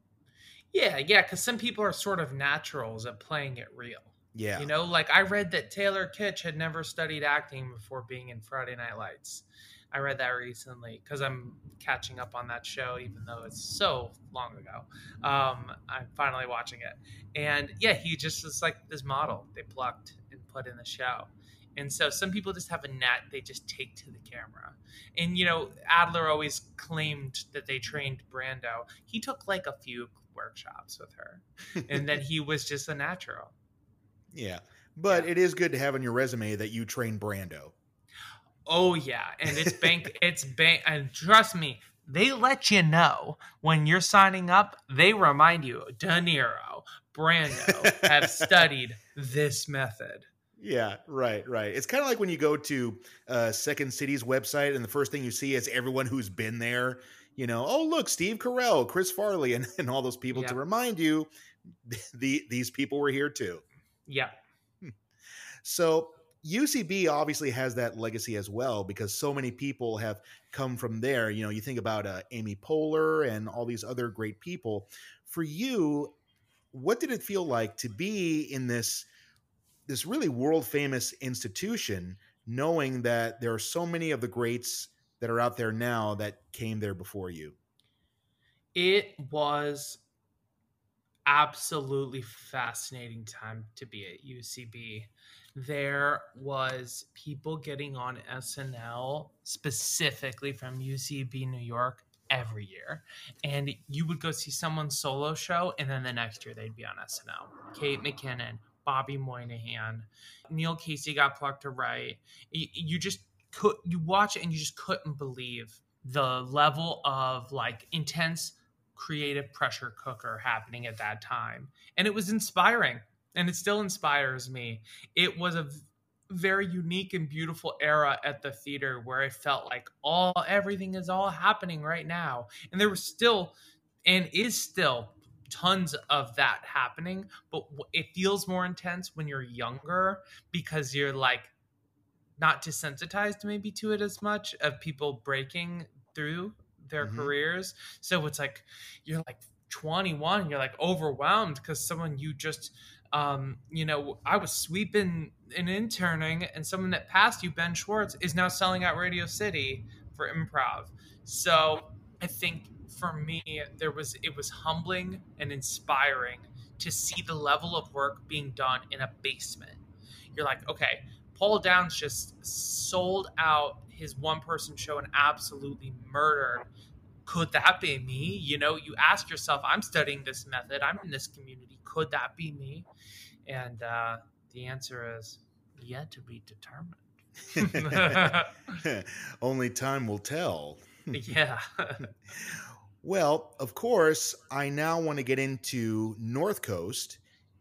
Yeah, yeah, because some people are sort of naturals at playing it real. Yeah. You know, like I read that Taylor Kitsch had never studied acting before being in Friday Night Lights. I read that recently because I'm catching up on that show, even though it's so long ago. Um, I'm finally watching it. And yeah, he just was like this model they plucked and put in the show. And so some people just have a net they just take to the camera. And, you know, Adler always claimed that they trained Brando. He took like a few workshops with her, and then he was just a natural. Yeah. But yeah. it is good to have on your resume that you trained Brando. Oh yeah, and it's bank. it's bank, and trust me, they let you know when you're signing up. They remind you, De Niro, Brando have studied this method. Yeah, right, right. It's kind of like when you go to uh, Second City's website and the first thing you see is everyone who's been there. You know, oh look, Steve Carell, Chris Farley, and, and all those people yep. to remind you the these people were here too. Yeah. So UCB obviously has that legacy as well because so many people have come from there. You know, you think about uh, Amy Poehler and all these other great people. For you, what did it feel like to be in this this really world famous institution, knowing that there are so many of the greats that are out there now that came there before you? It was absolutely fascinating time to be at UCB there was people getting on SNL specifically from UCB New York every year. And you would go see someone's solo show, and then the next year they'd be on SNL. Kate McKinnon, Bobby Moynihan, Neil Casey got plucked to write. You just could you watch it and you just couldn't believe the level of like intense creative pressure cooker happening at that time. And it was inspiring and it still inspires me. It was a very unique and beautiful era at the theater where I felt like all everything is all happening right now. And there was still and is still tons of that happening, but it feels more intense when you're younger because you're like not desensitized maybe to it as much of people breaking through their mm-hmm. careers. So it's like you're like 21 you're like overwhelmed because someone you just um, you know, I was sweeping and interning, and someone that passed you, Ben Schwartz, is now selling out Radio City for improv. So I think for me, there was it was humbling and inspiring to see the level of work being done in a basement. You're like, okay, Paul Downs just sold out his one person show and absolutely murdered. Could that be me? You know, you ask yourself, I'm studying this method, I'm in this community. Could that be me? And uh, the answer is yet to be determined. Only time will tell. yeah. well, of course, I now want to get into North Coast.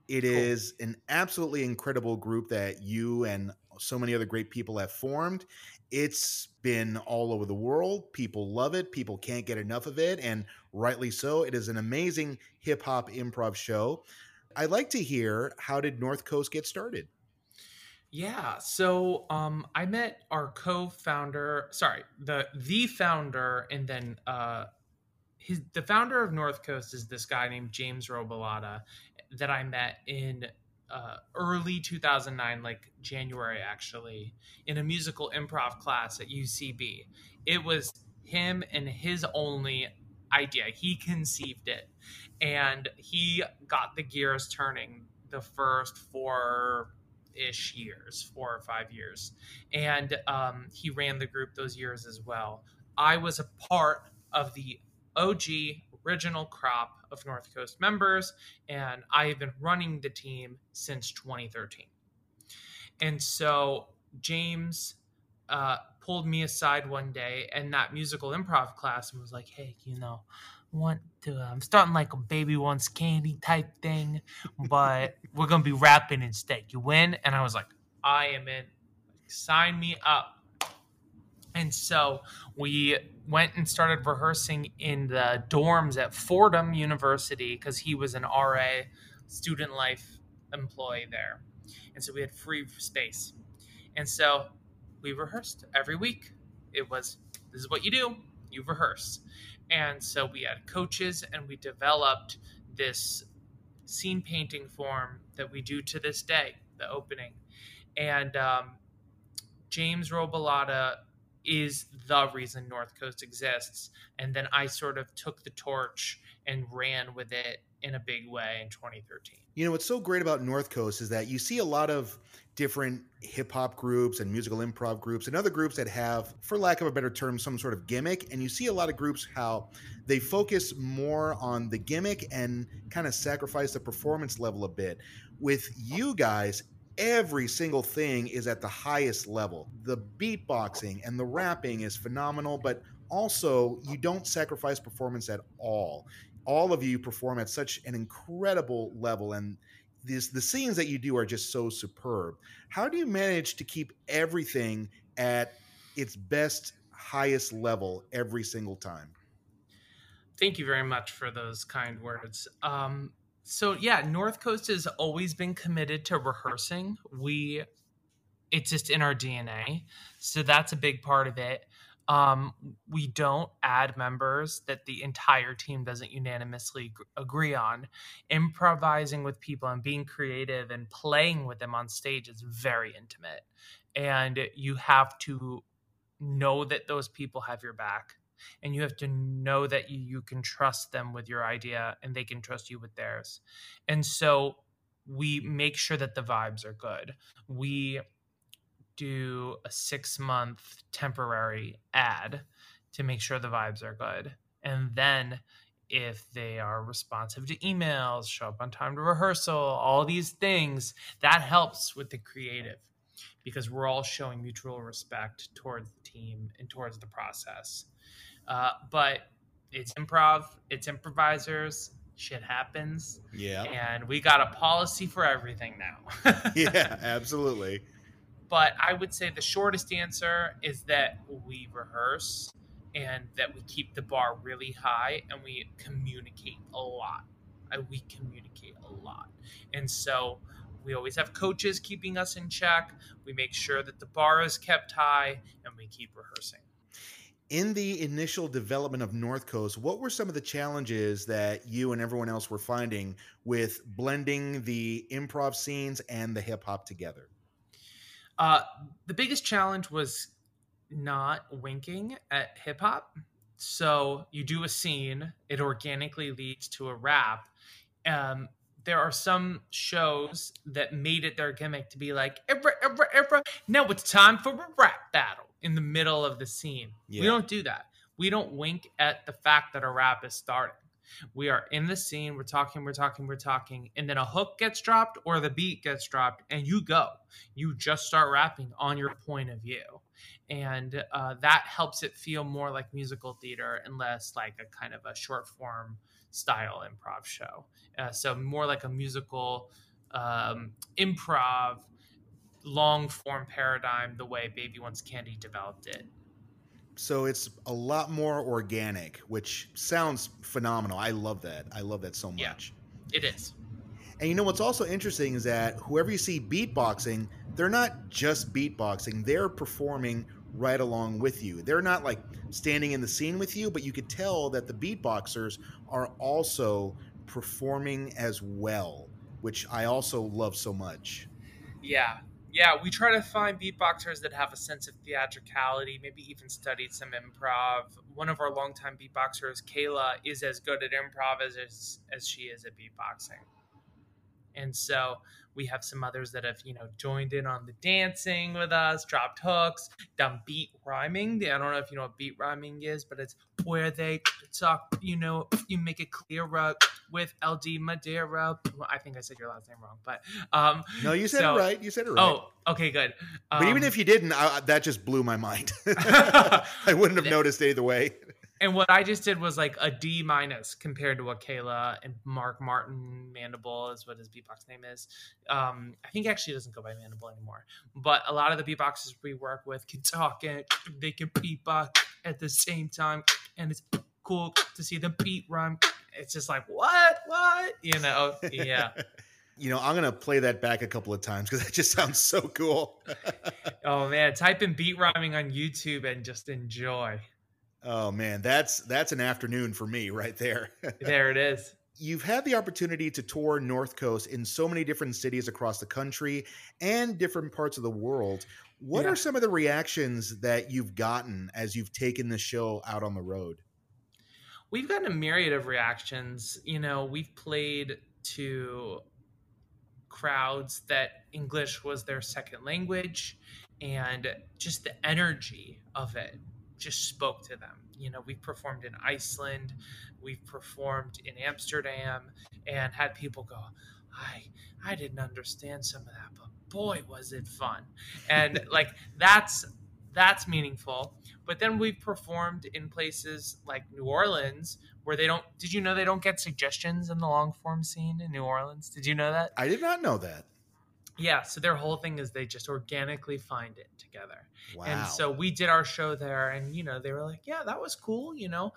It cool. is an absolutely incredible group that you and so many other great people have formed. It's been all over the world. People love it. People can't get enough of it, and rightly so. It is an amazing hip hop improv show. I'd like to hear how did North Coast get started? Yeah, so um, I met our co-founder, sorry, the the founder, and then uh, his the founder of North Coast is this guy named James Robalata that I met in uh, early 2009, like January actually, in a musical improv class at UCB. It was him and his only idea. He conceived it and he got the gears turning the first four ish years, four or five years. And um, he ran the group those years as well. I was a part of the OG original crop of North Coast members, and I have been running the team since 2013. And so James uh, pulled me aside one day in that musical improv class and was like, hey, you know, want to I'm starting like a baby wants candy type thing, but we're gonna be rapping instead. You win, and I was like, I am in. Sign me up. And so we went and started rehearsing in the dorms at Fordham University because he was an RA, student life employee there. And so we had free space. And so we rehearsed every week. It was this is what you do you rehearse. And so we had coaches and we developed this scene painting form that we do to this day, the opening. And um, James Robalata is the reason North Coast exists. And then I sort of took the torch and ran with it in a big way in 2013. You know, what's so great about North Coast is that you see a lot of different hip hop groups and musical improv groups and other groups that have, for lack of a better term, some sort of gimmick. And you see a lot of groups how they focus more on the gimmick and kind of sacrifice the performance level a bit. With you guys, every single thing is at the highest level. The beatboxing and the rapping is phenomenal, but also you don't sacrifice performance at all. All of you perform at such an incredible level and these the scenes that you do are just so superb. How do you manage to keep everything at its best highest level every single time? Thank you very much for those kind words. Um, so yeah, North Coast has always been committed to rehearsing. We it's just in our DNA. So that's a big part of it. Um, we don't add members that the entire team doesn't unanimously agree on. Improvising with people and being creative and playing with them on stage is very intimate. And you have to know that those people have your back and you have to know that you, can trust them with your idea and they can trust you with theirs. And so we make sure that the vibes are good. We do a six month temporary ad to make sure the vibes are good. And then if they are responsive to emails show up on time to rehearsal all these things that helps with the creative because we're all showing mutual respect towards the team and towards the process uh, but it's improv, it's improvisers. Shit happens. Yeah. And we got a policy for everything now. yeah, absolutely. But I would say the shortest answer is that we rehearse and that we keep the bar really high and we communicate a lot. Uh, we communicate a lot. And so we always have coaches keeping us in check. We make sure that the bar is kept high and we keep rehearsing In the initial development of North Coast, what were some of the challenges that you and everyone else were finding with blending the improv scenes and the hip hop together? Uh, the biggest challenge was not winking at hip hop. So you do a scene, it organically leads to a rap. Um, there are some shows that made it their gimmick to be like, Ebra, Ebra, Ebra, now it's time for a rap battle in the middle of the scene. Yeah. We don't do that. We don't wink at the fact that a rap is starting. We are in the scene, we're talking, we're talking, we're talking, and then a hook gets dropped or the beat gets dropped, and you go. You just start rapping on your point of view. And uh, that helps it feel more like musical theater and less like a kind of a short form style improv show. Uh, so, more like a musical um, improv long form paradigm the way Baby Wants Candy developed it so it's a lot more organic, which sounds phenomenal. I love that. I love that so much. Yeah, it is. And you know what's also interesting is that whoever you see beatboxing, they're not just beatboxing, they're performing right along with you. They're not like standing in the scene with you, but you could tell that the beatboxers are also performing as well, which I also love so much. Yeah, yeah, we try to find beatboxers that have a sense of theatricality, maybe even studied some improv. One of our longtime beatboxers, Kayla, is as good at improv as, as, she is at beatboxing. And so we have some others that have, you know, joined in on the dancing with us, dropped hooks, done beat rhyming. I don't know if you know what beat rhyming is, but it's where they talk, you know, you make it clearer with LD Madeira. I think I said your last name wrong, but um, no, you said so, it right. You said it right. Oh, okay, good. Um, but even um, if you didn't, I, that just blew my mind. I wouldn't have noticed either way. And what I just did was like a D minus compared to what Kayla and Mark Martin Mandible is what his beatbox name is. Um, I think actually doesn't go by Mandible anymore. But a lot of the beatboxers we work with can talk and they can beatbox at the same time, and it's cool to see them beat rhyme. It's just like what, what, you know? Yeah. you know, I'm gonna play that back a couple of times because that just sounds so cool. oh man, type in beat rhyming on YouTube and just enjoy. Oh man, that's that's an afternoon for me right there. there it is. You've had the opportunity to tour North Coast in so many different cities across the country and different parts of the world. What yeah. are some of the reactions that you've gotten as you've taken the show out on the road? We've gotten a myriad of reactions. You know, we've played to crowds that English was their second language and just the energy of it just spoke to them. You know, we've performed in Iceland, we've performed in Amsterdam, and had people go, I I didn't understand some of that, but boy was it fun. And like that's that's meaningful. But then we've performed in places like New Orleans where they don't did you know they don't get suggestions in the long form scene in New Orleans? Did you know that? I did not know that yeah so their whole thing is they just organically find it together. Wow. and so we did our show there and you know they were like yeah that was cool you know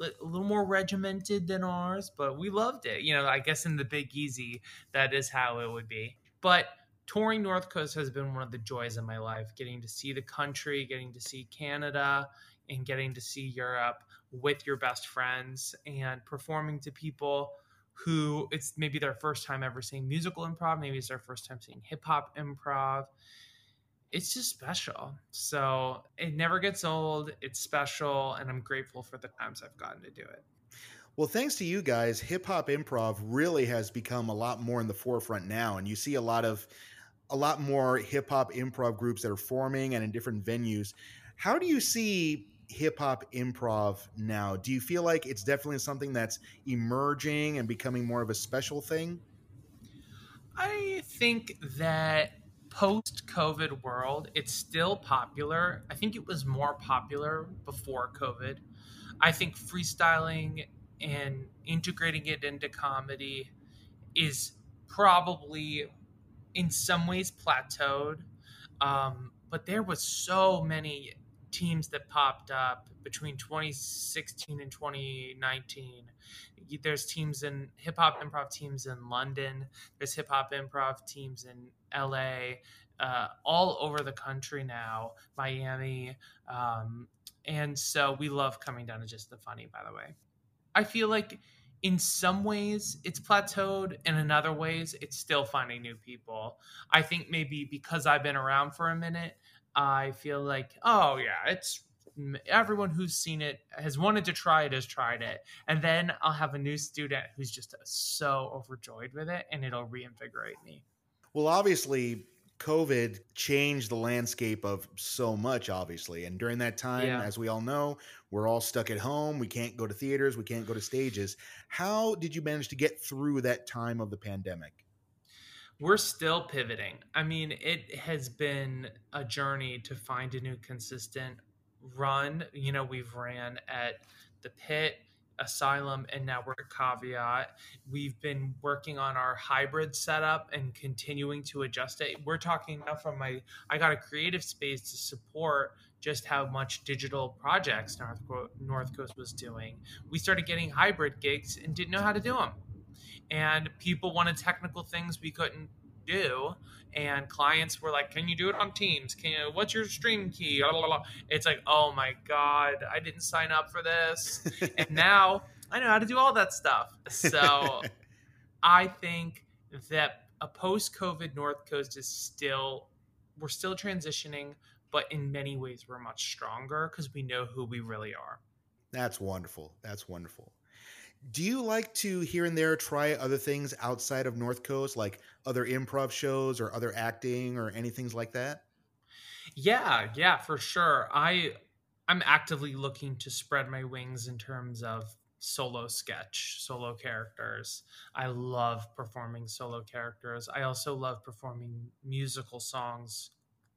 a little more regimented than ours but we loved it. You know i guess in the big easy that is how it would be. But touring north coast has been one of the joys of my life getting to see the country getting to see canada and getting to see europe with your best friends and performing to people who it's maybe their first time ever seeing musical improv, maybe it's their first time seeing hip hop improv. It's just special. So it never gets old. It's special. And I'm grateful for the times I've gotten to do it. Well, thanks to you guys, hip hop improv really has become a lot more in the forefront now. And you see a lot of a lot more hip hop improv groups that are forming and in different venues. How do you see hip hop improv now? Do you feel like it's definitely something that's emerging and becoming more of a special thing? I think that post COVID world, it's still popular. I think it was more popular before COVID. I think freestyling and integrating it into comedy is probably in some ways plateaued. Um, but there was so many teams that popped up between 2016 and 2019. There's teams in hip hop improv teams in London. There's hip hop improv teams in LA, uh, all over the country now, Miami. Um, and so we love coming down to just the funny, by the way. I feel like in some ways it's plateaued and in other ways it's still finding new people i think maybe because i've been around for a minute i feel like oh yeah it's everyone who's seen it has wanted to try it has tried it and then i'll have a new student who's just uh, so overjoyed with it and it'll reinvigorate me well obviously COVID changed the landscape of so much, obviously. And during that time, yeah. as we all know, we're all stuck at home. We can't go to theaters. We can't go to stages. How did you manage to get through that time of the pandemic? We're still pivoting. I mean, it has been a journey to find a new consistent run. You know, we've ran at the PIT Asylum, and now we're at Caveat. We've been working on our hybrid setup and continuing to adjust it. We're talking now from my, I got a creative space to support just how much digital projects North, North Coast was doing. We started getting hybrid gigs and didn't know how to do them. And people wanted technical things we couldn't do and clients were like can you do it on teams? Can you what's your stream key? Blah, blah, blah. it's like oh my god i didn't sign up for this. And now i know how to do all that stuff. So i think that a post-covid north coast is still we're still transitioning but in many ways we're much stronger because we know who we really are. That's wonderful. That's wonderful do you like to here and there try other things outside of North Coast, like other improv shows or other acting or anything like that? Yeah, yeah, for sure. I I'm actively looking to spread my wings in terms of solo sketch, solo characters. I love performing solo characters. I also love performing musical songs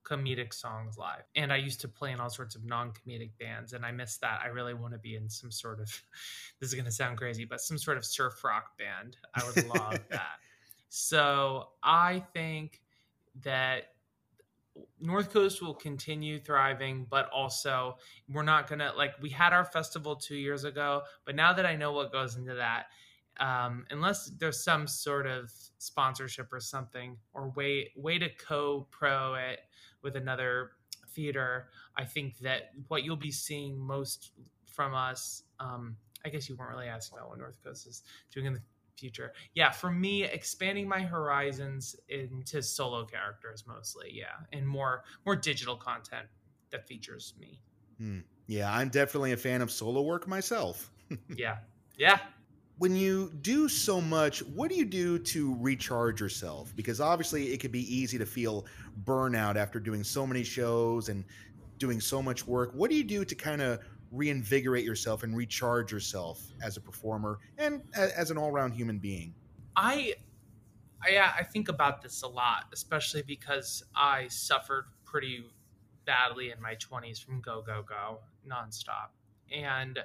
comedic songs live. And I used to play in all sorts of non comedic bands, and I miss that. I really want to be in some sort of, this is going to sound crazy, but some sort of surf rock band. I would love that. So I think that North Coast will continue thriving, but also we're not going to, like, we had our festival two years ago, but now that I know what goes into that, um, unless there's some sort of sponsorship or something or way way to co-pro it with another theater, I think that what you'll be seeing most from us, um, I guess you weren't really asking about what North Coast is doing in the future. Yeah, for me, expanding my horizons into solo characters mostly, yeah, and more more digital content that features me. Hmm. Yeah, I'm definitely a fan of solo work myself. yeah, yeah, when you do so much, what do you do to recharge yourself? Because obviously, it could be easy to feel burnout after doing so many shows and doing so much work. What do you do to kind of reinvigorate yourself and recharge yourself as a performer and as an all-around human being? I, I, I think about this a lot, especially because I suffered pretty badly in my 20s from go go go nonstop, and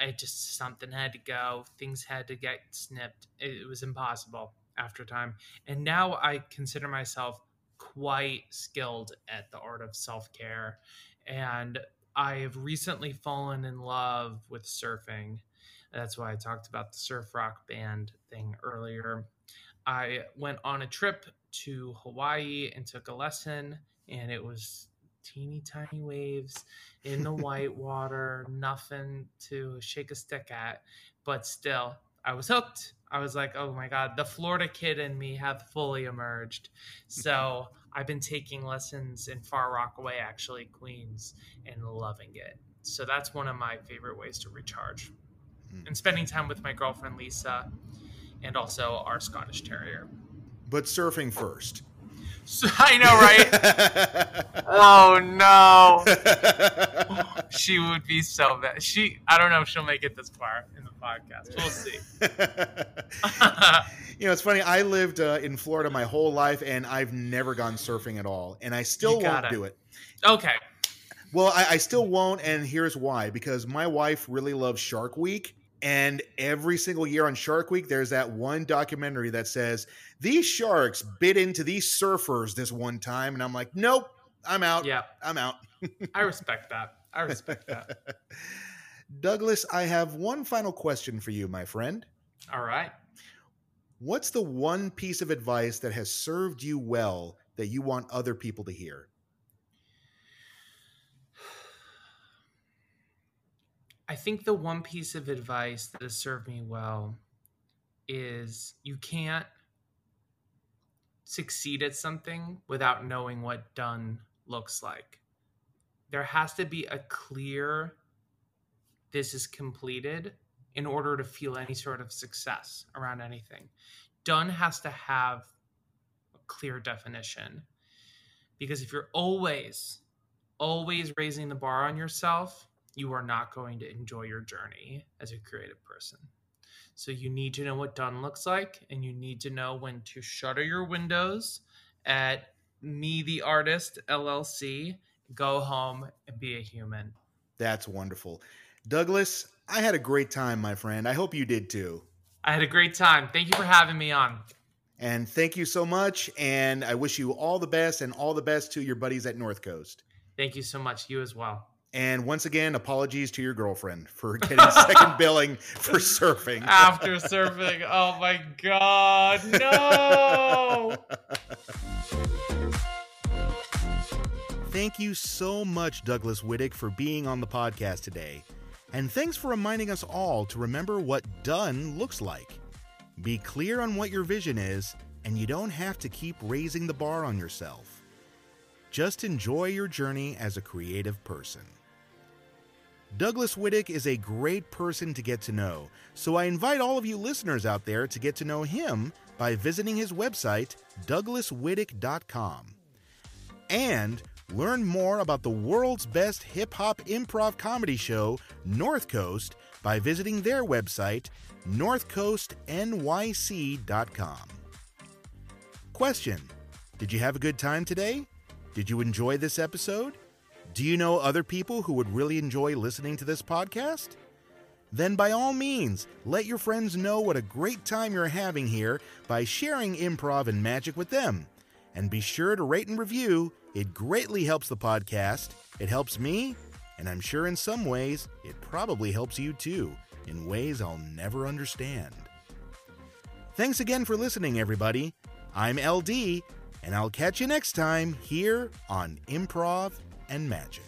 I just something had to go. Things had to get snipped. It, it was impossible after time. And now I consider myself quite skilled at the art of self care. And I have recently fallen in love with surfing. That's why I talked about the surf rock band thing earlier. I went on a trip to Hawaii and took a lesson, and it was teeny tiny waves in the white water, nothing to shake a stick at. But still, I was hooked. I was like, oh my God, the Florida kid in me had fully emerged. So I've been taking lessons in Far Rockaway, actually, Queens, and loving it. So that's one of my favorite ways to recharge. Mm. And spending time with my girlfriend, Lisa, and also our Scottish Terrier. But surfing first. So, I know, right? oh no. she would be so bad. She, I don't know if she'll make it this far in the podcast. We'll see. you know, it's funny. I lived uh, in Florida my whole life, and I've never gone surfing at all, and I still won't do it. Okay. Well, I, I still won't, and here's why: because my wife really loves Shark Week and every single year on Shark Week, there's that one documentary that says these sharks bit into these surfers this one time. And I'm like, nope, I'm out. Yeah. I'm out. I respect that. I respect that. Douglas, I have one final question for you, my friend. All right. What's the one piece of advice that has served you well that you want other people to hear? I think the one piece of advice that has served me well is you can't succeed at something without knowing what done looks like. There has to be a clear, this is completed in order to feel any sort of success around anything. Done has to have a clear definition. Because if you're always, always raising the bar on yourself, you are not going to enjoy your journey as a creative person. So you need to know what done looks like, and you need to know when to shutter your windows at Me the Artist LLC, go home and be a human. That's wonderful. Douglas, I had a great time, my friend. I hope you did too. I had a great time. Thank you for having me on. And thank you so much. And I wish you all the best and all the best to your buddies at North Coast. Thank you so much. You as well. And once again, apologies to your girlfriend for getting second billing for surfing. After surfing. Oh my God. No. Thank you so much, Douglas Widick, for being on the podcast today. And thanks for reminding us all to remember what done looks like. Be clear on what your vision is, and you don't have to keep raising the bar on yourself. Just enjoy your journey as a creative person. Douglas Widick is a great person to get to know, so I invite all of you listeners out there to get to know him by visiting his website, douglaswidick.com. And learn more about the world's best hip hop improv comedy show, North Coast, by visiting their website, northcoastnyc.com. Question Did you have a good time today? Did you enjoy this episode? Do you know other people who would really enjoy listening to this podcast? Then, by all means, let your friends know what a great time you're having here by sharing improv and magic with them. And be sure to rate and review, it greatly helps the podcast, it helps me, and I'm sure in some ways it probably helps you too, in ways I'll never understand. Thanks again for listening, everybody. I'm LD, and I'll catch you next time here on Improv and magic.